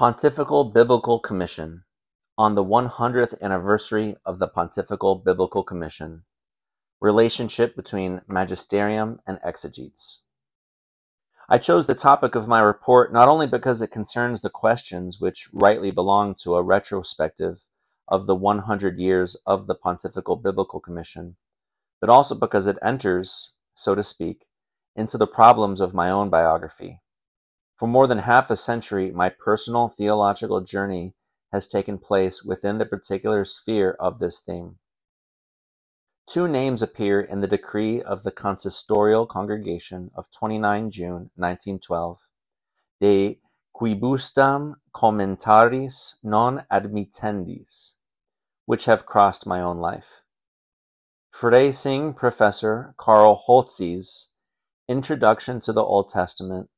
Pontifical Biblical Commission On the one hundredth anniversary of the Pontifical Biblical Commission Relationship between Magisterium and Exegetes. I chose the topic of my report not only because it concerns the questions which rightly belong to a retrospective of the 100 years of the Pontifical Biblical Commission, but also because it enters, so to speak, into the problems of my own biography. For more than half a century, my personal theological journey has taken place within the particular sphere of this theme. Two names appear in the decree of the Consistorial Congregation of 29 June 1912, De quibusdam commentariis non admittendis, which have crossed my own life. Freising Professor Karl Holzhey's Introduction to the Old Testament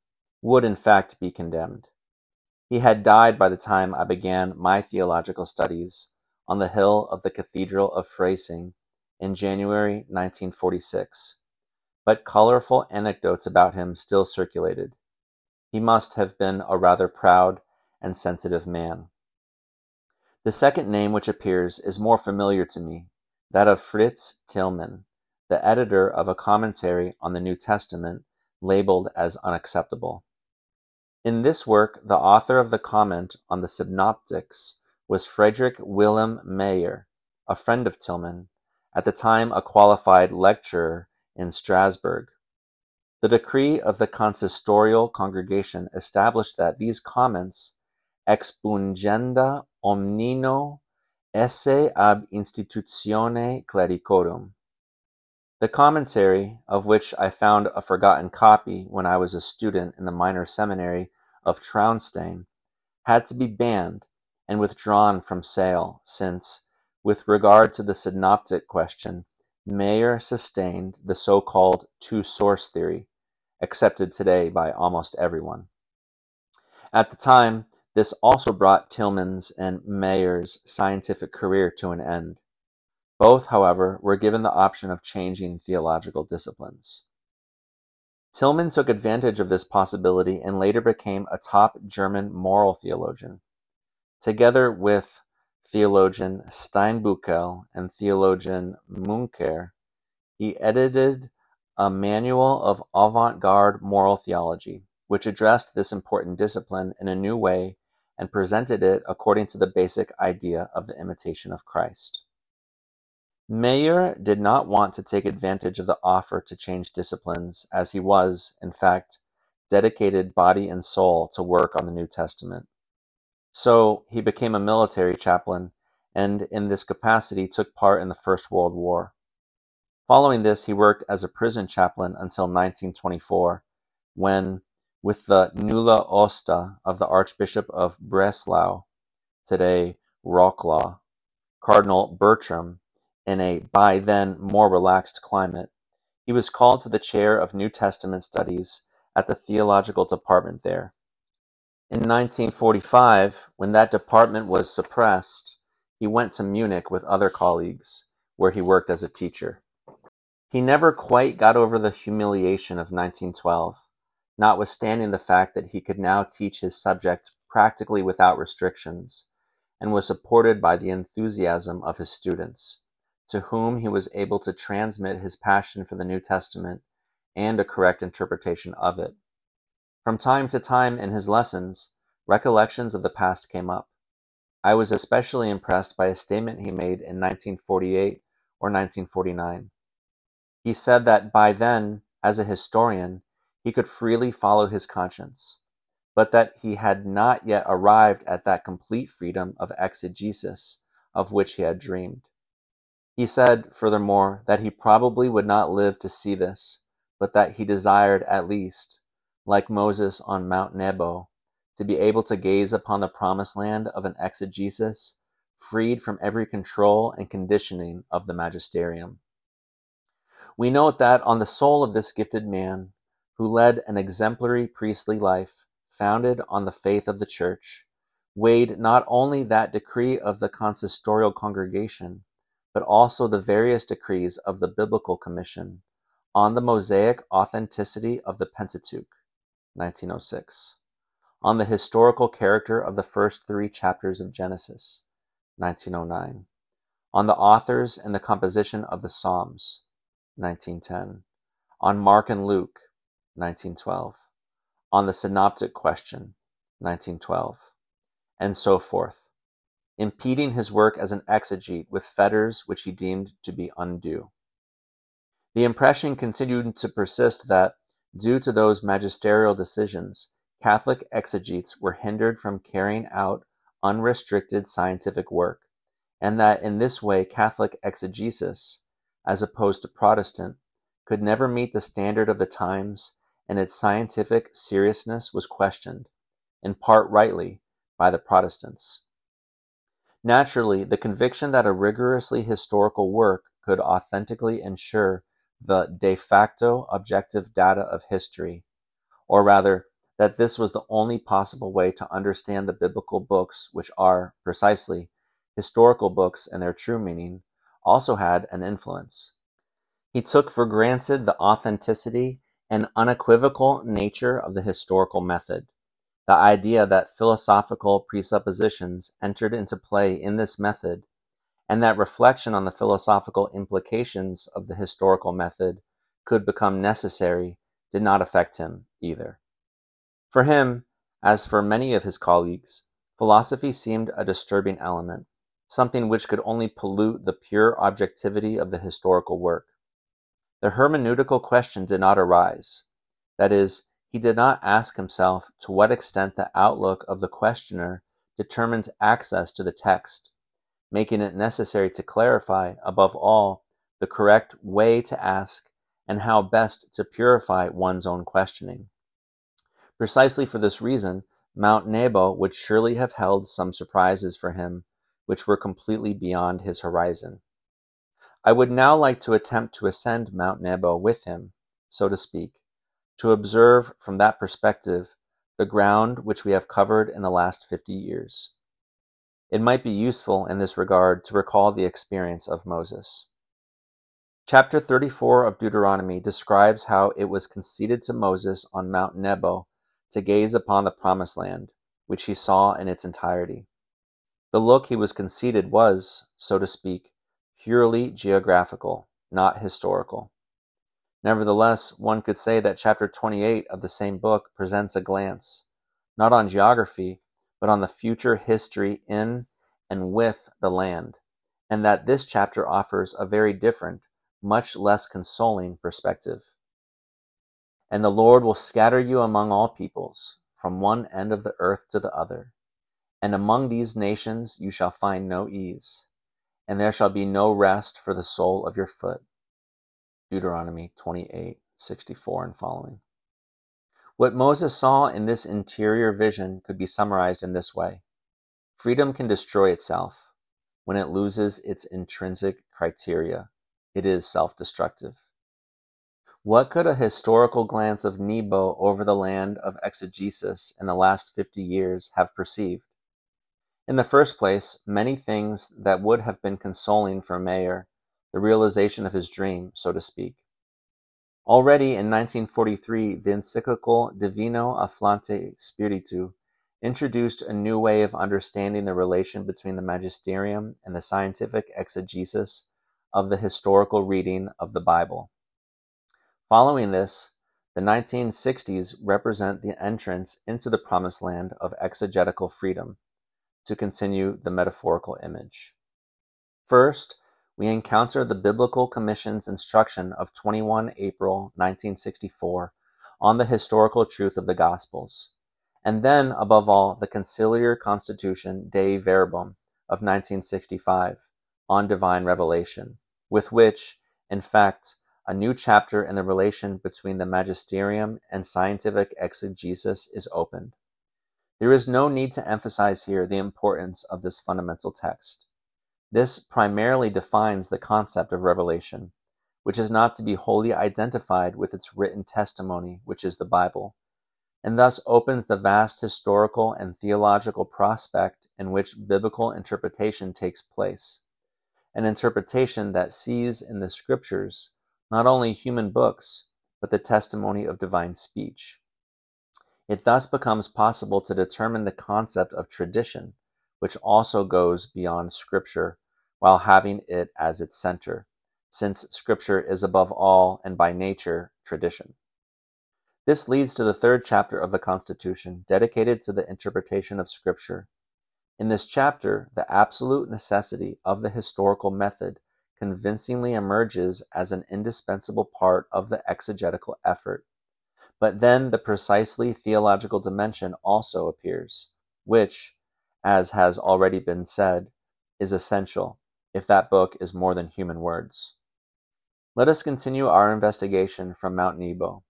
would in fact be condemned. He had died by the time I began my theological studies on the hill of the Cathedral of Freising in January 1946, but colorful anecdotes about him still circulated. He must have been a rather proud and sensitive man. The second name which appears is more familiar to me, that of Fritz Tillmann, the editor of a commentary on the New Testament labeled as unacceptable. In this work the author of the comment on the Synoptics was Friedrich Wilhelm Maier, a friend of Tillmann, at the time a qualified lecturer in Strasbourg. The decree of the consistorial congregation established that these comments expungenda omnino esse ab institutione clericorum. The commentary, of which I found a forgotten copy when I was a student in the minor seminary of Traunstein, had to be banned and withdrawn from sale since, with regard to the synoptic question, Maier sustained the so-called two-source theory, accepted today by almost everyone. At the time, this also brought Tillmann's and Maier's scientific career to an end. Both, however, were given the option of changing theological disciplines. Tillmann took advantage of this possibility and later became a top German moral theologian. Together with theologian Steinbüchel and theologian Müncker, he edited a manual of avant-garde moral theology, which addressed this important discipline in a new way and presented it according to the basic idea of the imitation of Christ. Maier did not want to take advantage of the offer to change disciplines as he was, in fact, dedicated body and soul to work on the New Testament. So he became a military chaplain and in this capacity took part in the First World War. Following this, he worked as a prison chaplain until 1924, when, with the Nulla Osta of the Archbishop of Breslau, today Wroclaw, Cardinal Bertram in a by then more relaxed climate, he was called to the chair of New Testament studies at the theological department there. In 1945, when that department was suppressed, he went to Munich with other colleagues, where he worked as a teacher. He never quite got over the humiliation of 1912, notwithstanding the fact that he could now teach his subject practically without restrictions, and was supported by the enthusiasm of his students to whom he was able to transmit his passion for the New Testament and a correct interpretation of it. From time to time in his lessons, recollections of the past came up. I was especially impressed by a statement he made in 1948 or 1949. He said that by then, as a historian, he could freely follow his conscience, but that he had not yet arrived at that complete freedom of exegesis of which he had dreamed. He said, furthermore, that he probably would not live to see this, but that he desired at least, like Moses on Mount Nebo, to be able to gaze upon the promised land of an exegesis freed from every control and conditioning of the magisterium. We note that on the soul of this gifted man, who led an exemplary priestly life founded on the faith of the Church, weighed not only that decree of the consistorial congregation, but also the various decrees of the Biblical Commission on the Mosaic authenticity of the Pentateuch (1906), on the historical character of the first three chapters of Genesis, 1909, on the authors and the composition of the Psalms, 1910, on Mark and Luke, 1912, on the synoptic question, 1912, and so forth, impeding his work as an exegete with fetters which he deemed to be undue. The impression continued to persist that, due to those magisterial decisions, Catholic exegetes were hindered from carrying out unrestricted scientific work, and that in this way Catholic exegesis, as opposed to Protestant, could never meet the standard of the times, and its scientific seriousness was questioned, in part rightly, by the Protestants. Naturally, the conviction that a rigorously historical work could authentically ensure the de facto objective data of history, or rather, that this was the only possible way to understand the biblical books, which are, precisely, historical books in their true meaning, also had an influence. He took for granted the authenticity and unequivocal nature of the historical method. The idea that philosophical presuppositions entered into play in this method, and that reflection on the philosophical implications of the historical method could become necessary, did not affect him either. For him, as for many of his colleagues, philosophy seemed a disturbing element, something which could only pollute the pure objectivity of the historical work. The hermeneutical question did not arise. That is, he did not ask himself to what extent the outlook of the questioner determines access to the text, making it necessary to clarify, above all, the correct way to ask and how best to purify one's own questioning. Precisely for this reason, Mount Nebo would surely have held some surprises for him which were completely beyond his horizon. I would now like to attempt to ascend Mount Nebo with him, so to speak, to observe from that perspective the ground which we have covered in the last fifty years. It might be useful in this regard to recall the experience of Moses. Chapter 34 of Deuteronomy describes how it was conceded to Moses on Mount Nebo to gaze upon the promised land, which he saw in its entirety. The look he was conceded was, so to speak, purely geographical, not historical. Nevertheless, one could say that chapter 28 of the same book presents a glance, not on geography, but on the future history in and with the land, and that this chapter offers a very different, much less consoling perspective. And the Lord will scatter you among all peoples, from one end of the earth to the other. And among these nations you shall find no ease, and there shall be no rest for the sole of your foot. Deuteronomy 28 64 and following. What Moses saw in this interior vision could be summarized in this way Freedom can destroy itself. When it loses its intrinsic criteria, it is self destructive. What could a historical glance of Nebo over the land of exegesis in the last fifty years have perceived? In the first place, many things that would have been consoling for Maier, the realization of his dream, so to speak. Already in 1943, the encyclical Divino Afflante Spiritu introduced a new way of understanding the relation between the magisterium and the scientific exegesis of the historical reading of the Bible. Following this, the 1960s represent the entrance into the promised land of exegetical freedom, to continue the metaphorical image. First, we encounter the Biblical Commission's instruction of 21 April 1964 on the historical truth of the Gospels, and then, above all, the Conciliar Constitution Dei Verbum of 1965 on divine revelation, with which, in fact, a new chapter in the relation between the magisterium and scientific exegesis is opened. There is no need to emphasize here the importance of this fundamental text. This primarily defines the concept of revelation, which is not to be wholly identified with its written testimony, which is the Bible, and thus opens the vast historical and theological prospect in which biblical interpretation takes place, an interpretation that sees in the scriptures not only human books, but the testimony of divine speech. It thus becomes possible to determine the concept of tradition, which also goes beyond Scripture, while having it as its center, since Scripture is above all and by nature tradition. This leads to the third chapter of the Constitution, dedicated to the interpretation of Scripture. In this chapter, the absolute necessity of the historical method convincingly emerges as an indispensable part of the exegetical effort. But then the precisely theological dimension also appears, which, as has already been said, is essential if that book is more than human words. Let us continue our investigation from Mount Nebo.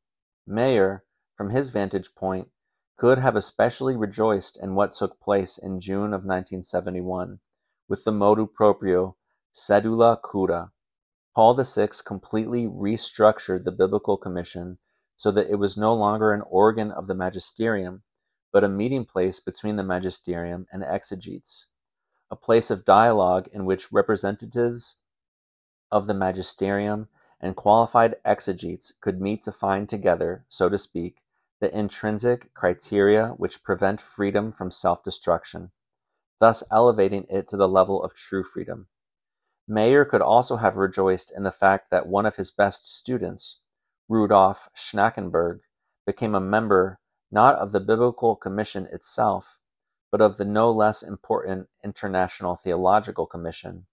Maier, from his vantage point, could have especially rejoiced in what took place in June of 1971 with the motu proprio Sedula Cura. Paul VI completely restructured the Biblical Commission so that it was no longer an organ of the magisterium, but a meeting place between the magisterium and exegetes, a place of dialogue in which representatives of the magisterium and qualified exegetes could meet to find together, so to speak, the intrinsic criteria which prevent freedom from self-destruction, thus elevating it to the level of true freedom. Maier could also have rejoiced in the fact that one of his best students, Rudolf Schnackenburg, became a member not of the Biblical Commission itself, but of the no less important International Theological Commission,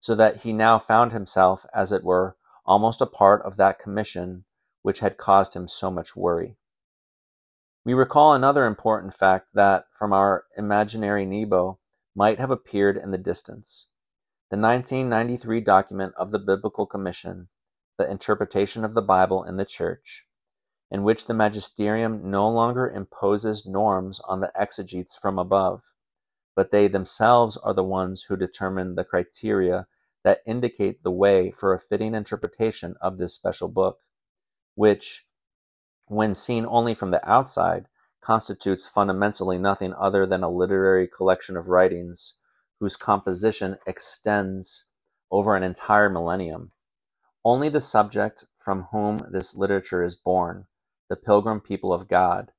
so that he now found himself, as it were, almost a part of that commission which had caused him so much worry. We recall another important fact that, from our imaginary Nebo, might have appeared in the distance. The 1993 document of the Biblical Commission, The Interpretation of the Bible in the Church, in which the magisterium no longer imposes norms on the exegetes from above, but they themselves are the ones who determine the criteria that indicate the way for a fitting interpretation of this special book, which, when seen only from the outside, constitutes fundamentally nothing other than a literary collection of writings whose composition extends over an entire millennium. Only the subject from whom this literature is born, the pilgrim people of God,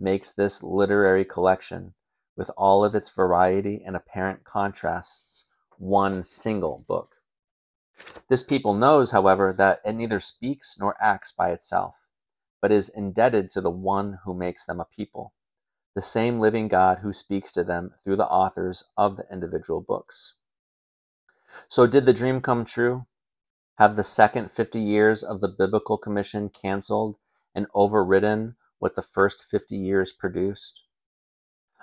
makes this literary collection, with all of its variety and apparent contrasts, one single book. This people knows, however, that it neither speaks nor acts by itself, but is indebted to the one who makes them a people, the same living God who speaks to them through the authors of the individual books. So, did the dream come true? Have the second 50 years of the Biblical Commission canceled and overridden what the first 50 years produced?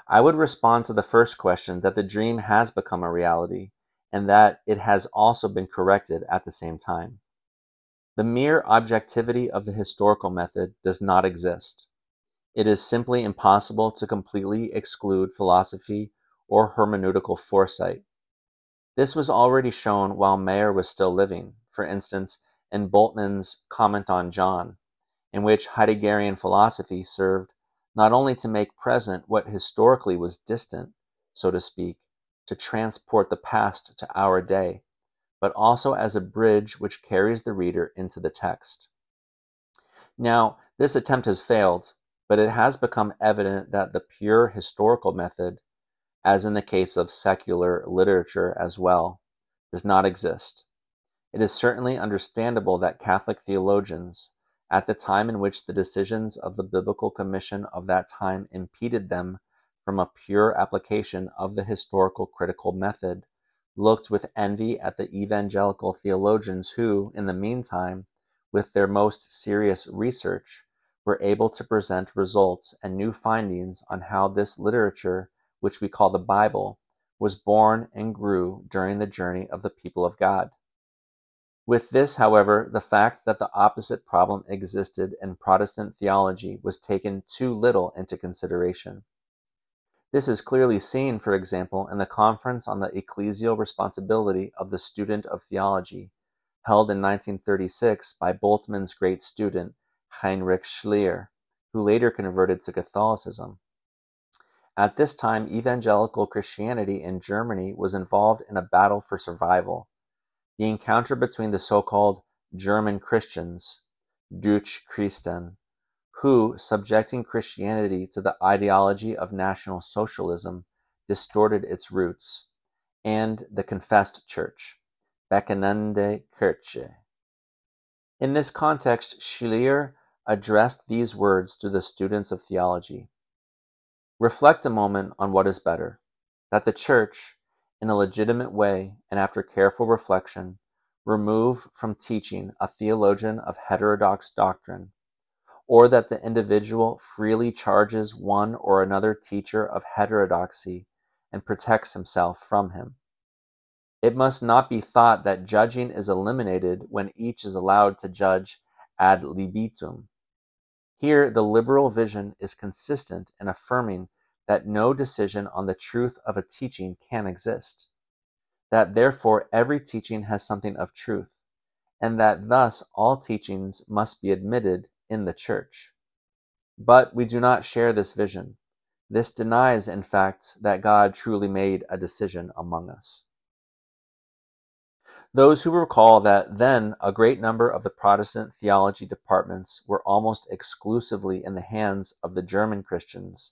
I would respond to the first question that the dream has become a reality and that it has also been corrected at the same time. The mere objectivity of the historical method does not exist. It is simply impossible to completely exclude philosophy or hermeneutical foresight. This was already shown while Maier was still living, for instance, in Bultmann's Comment on John, in which Heideggerian philosophy served not only to make present what historically was distant, so to speak, to transport the past to our day, but also as a bridge which carries the reader into the text. Now, this attempt has failed, but it has become evident that the pure historical method, as in the case of secular literature as well, does not exist. It is certainly understandable that Catholic theologians, at the time in which the decisions of the Biblical Commission of that time impeded them from a pure application of the historical critical method, looked with envy at the evangelical theologians who, in the meantime, with their most serious research, were able to present results and new findings on how this literature, which we call the Bible, was born and grew during the journey of the people of God. With this, however, the fact that the opposite problem existed in Protestant theology was taken too little into consideration. This is clearly seen, for example, in the Conference on the Ecclesial Responsibility of the Student of Theology, held in 1936 by Bultmann's great student, Heinrich Schlier, who later converted to Catholicism. At this time, evangelical Christianity in Germany was involved in a battle for survival. The encounter between the so-called German Christians, Deutsche Christen, who, subjecting Christianity to the ideology of National Socialism, distorted its roots, and the confessed church, Bekennende Kirche. In this context, Schlier addressed these words to the students of theology. Reflect a moment on what is better that the Church, in a legitimate way and after careful reflection, remove from teaching a theologian of heterodox doctrine, or that the individual freely charges one or another teacher of heterodoxy and protects himself from him. It must not be thought that judging is eliminated when each is allowed to judge ad libitum. Here, the liberal vision is consistent in affirming that no decision on the truth of a teaching can exist, that therefore every teaching has something of truth, and that thus all teachings must be admitted in the church. But we do not share this vision. This denies, in fact, that God truly made a decision among us. Those who recall that then a great number of the Protestant theology departments were almost exclusively in the hands of the German Christians,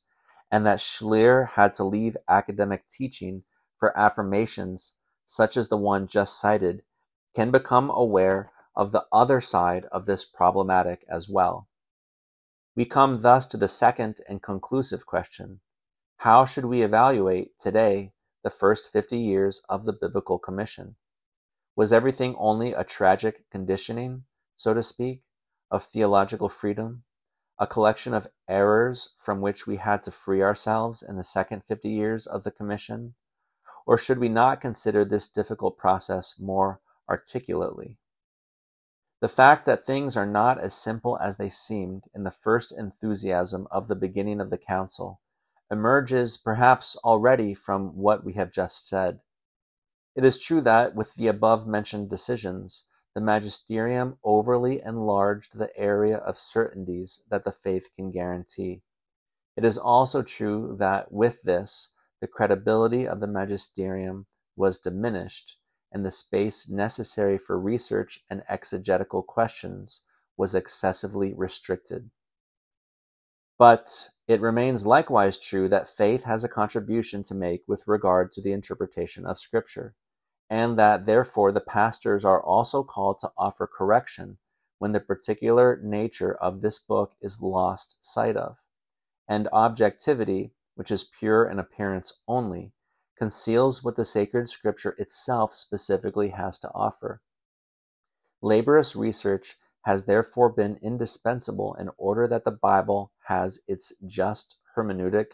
and that Schlier had to leave academic teaching for affirmations such as the one just cited, can become aware of the other side of this problematic as well. We come thus to the second and conclusive question How should we evaluate today the first 50 years of the Biblical Commission? Was everything only a tragic conditioning, so to speak, of theological freedom, a collection of errors from which we had to free ourselves in the second fifty years of the Commission? Or should we not consider this difficult process more articulately? The fact that things are not as simple as they seemed in the first enthusiasm of the beginning of the Council emerges perhaps already from what we have just said. It is true that, with the above mentioned decisions, the magisterium overly enlarged the area of certainties that the faith can guarantee. It is also true that, with this, the credibility of the magisterium was diminished, and the space necessary for research and exegetical questions was excessively restricted. But it remains likewise true that faith has a contribution to make with regard to the interpretation of Scripture and that therefore the pastors are also called to offer correction when the particular nature of this book is lost sight of, and objectivity, which is pure in appearance only, conceals what the sacred scripture itself specifically has to offer. Laborious research has therefore been indispensable in order that the Bible has its just hermeneutic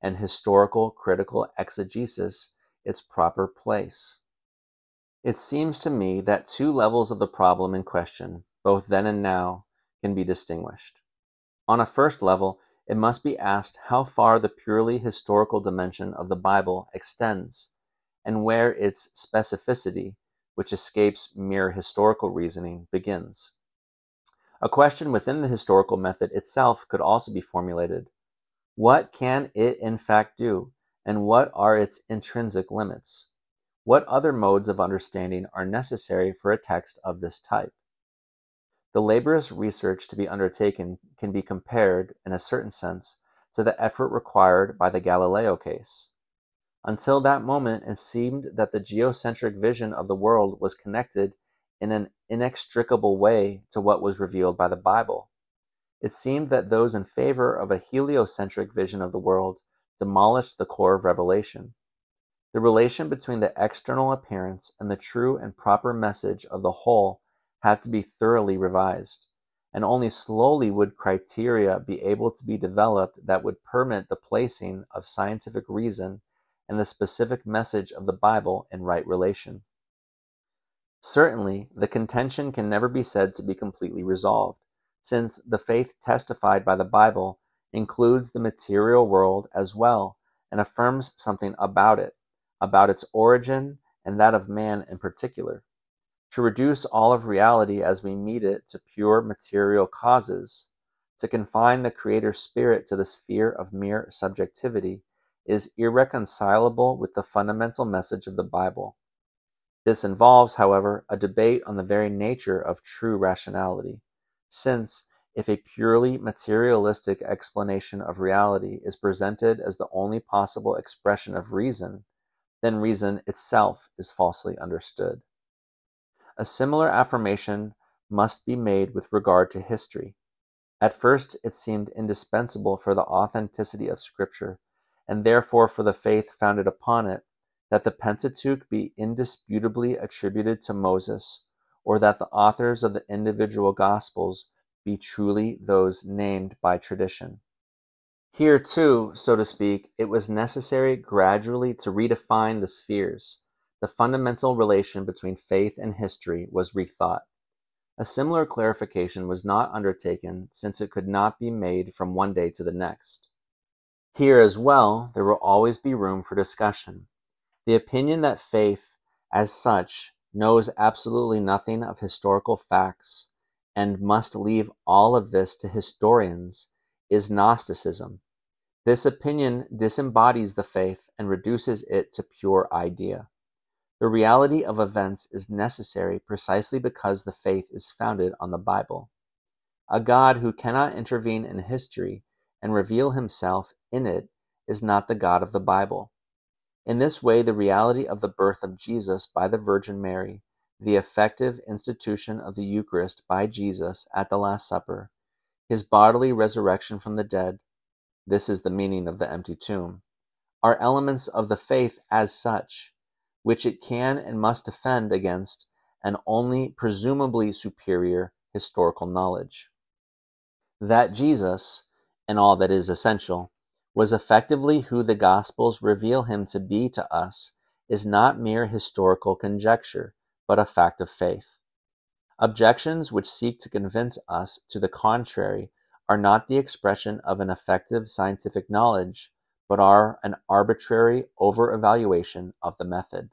and historical critical exegesis its proper place. It seems to me that two levels of the problem in question, both then and now, can be distinguished. On a first level, it must be asked how far the purely historical dimension of the Bible extends, and where its specificity, which escapes mere historical reasoning, begins. A question within the historical method itself could also be formulated. What can it in fact do, and what are its intrinsic limits? What other modes of understanding are necessary for a text of this type? The laborious research to be undertaken can be compared, in a certain sense, to the effort required by the Galileo case. Until that moment, it seemed that the geocentric vision of the world was connected in an inextricable way to what was revealed by the Bible. It seemed that those in favor of a heliocentric vision of the world demolished the core of revelation. The relation between the external appearance and the true and proper message of the whole had to be thoroughly revised, and only slowly would criteria be able to be developed that would permit the placing of scientific reason and the specific message of the Bible in right relation. Certainly, the contention can never be said to be completely resolved, since the faith testified by the Bible includes the material world as well and affirms something about it about its origin and that of man in particular. To reduce all of reality as we meet it to pure material causes, to confine the Creator Spirit to the sphere of mere subjectivity, is irreconcilable with the fundamental message of the Bible. This involves, however, a debate on the very nature of true rationality, since, if a purely materialistic explanation of reality is presented as the only possible expression of reason, then reason itself is falsely understood. A similar affirmation must be made with regard to history. At first, it seemed indispensable for the authenticity of Scripture, and therefore for the faith founded upon it, that the Pentateuch be indisputably attributed to Moses, or that the authors of the individual Gospels be truly those named by tradition. Here, too, so to speak, it was necessary gradually to redefine the spheres. The fundamental relation between faith and history was rethought. A similar clarification was not undertaken since it could not be made from one day to the next. Here as well, there will always be room for discussion. The opinion that faith, as such, knows absolutely nothing of historical facts and must leave all of this to historians is Gnosticism. This opinion disembodies the faith and reduces it to pure idea. The reality of events is necessary precisely because the faith is founded on the Bible. A God who cannot intervene in history and reveal himself in it is not the God of the Bible. In this way, the reality of the birth of Jesus by the Virgin Mary, the effective institution of the Eucharist by Jesus at the Last Supper, his bodily resurrection from the dead, this is the meaning of the empty tomb, are elements of the faith as such which it can and must defend against an only presumably superior historical knowledge. That Jesus, and all that is essential, was effectively who the Gospels reveal him to be to us is not mere historical conjecture, but a fact of faith. Objections which seek to convince us to the contrary are not the expression of an effective scientific knowledge, but are an arbitrary over-evaluation of the method.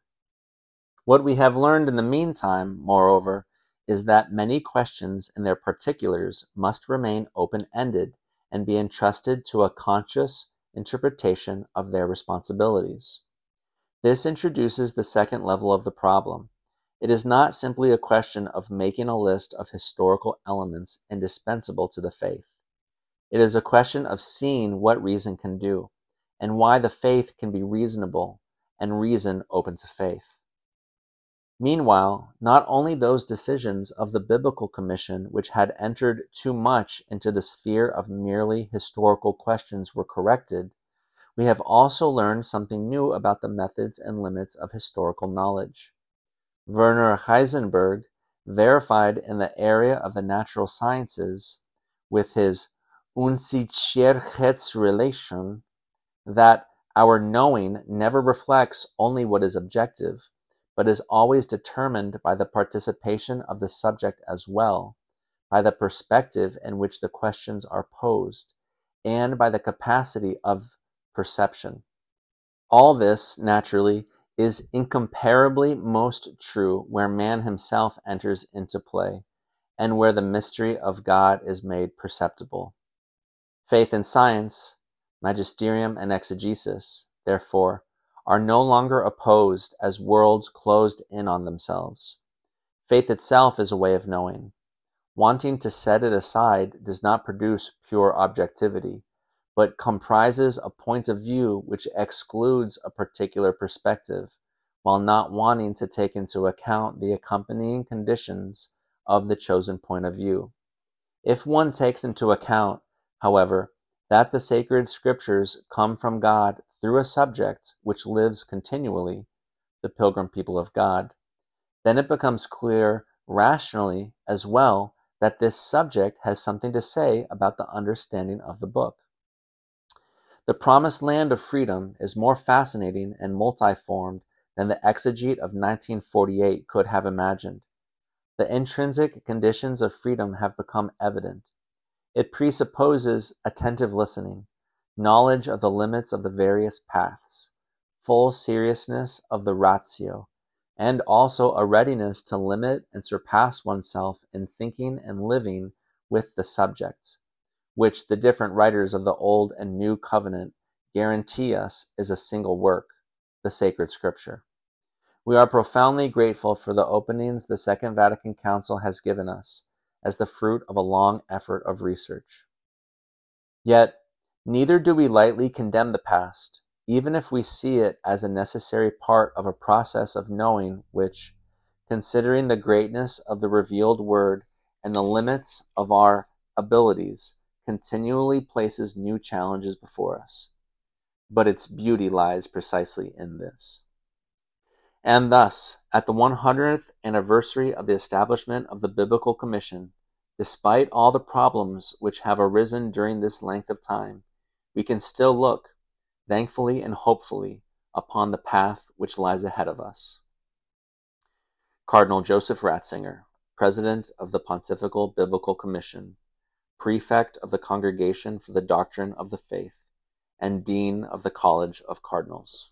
What we have learned in the meantime, moreover, is that many questions in their particulars must remain open-ended and be entrusted to a conscious interpretation of their responsibilities. This introduces the second level of the problem. It is not simply a question of making a list of historical elements indispensable to the faith. It is a question of seeing what reason can do, and why the faith can be reasonable, and reason open to faith. Meanwhile, not only those decisions of the Biblical Commission which had entered too much into the sphere of merely historical questions were corrected, we have also learned something new about the methods and limits of historical knowledge. Werner Heisenberg verified in the area of the natural sciences with his Unsicherheitsrelation that our knowing never reflects only what is objective, but is always determined by the participation of the subject as well, by the perspective in which the questions are posed, and by the capacity of perception. All this, naturally, is incomparably most true where man himself enters into play, and where the mystery of God is made perceptible. Faith and science, magisterium and exegesis, therefore, are no longer opposed as worlds closed in on themselves. Faith itself is a way of knowing. Wanting to set it aside does not produce pure objectivity, but comprises a point of view which excludes a particular perspective, while not wanting to take into account the accompanying conditions of the chosen point of view. If one takes into account However, that the sacred Scriptures come from God through a subject which lives continually, the pilgrim people of God, then it becomes clear rationally as well that this subject has something to say about the understanding of the book. The promised land of freedom is more fascinating and multiform than the exegete of 1948 could have imagined. The intrinsic conditions of freedom have become evident. It presupposes attentive listening, knowledge of the limits of the various paths, full seriousness of the ratio, and also a readiness to limit and surpass oneself in thinking and living with the subject, which the different writers of the Old and New Covenant guarantee us is a single work, the sacred scripture. We are profoundly grateful for the openings the Second Vatican Council has given us as the fruit of a long effort of research. Yet, neither do we lightly condemn the past, even if we see it as a necessary part of a process of knowing which, considering the greatness of the revealed word and the limits of our abilities, continually places new challenges before us. But its beauty lies precisely in this. And thus, at the 100th anniversary of the establishment of the Biblical Commission, despite all the problems which have arisen during this length of time, we can still look, thankfully and hopefully, upon the path which lies ahead of us. Cardinal Joseph Ratzinger, President of the Pontifical Biblical Commission, Prefect of the Congregation for the Doctrine of the Faith, and Dean of the College of Cardinals.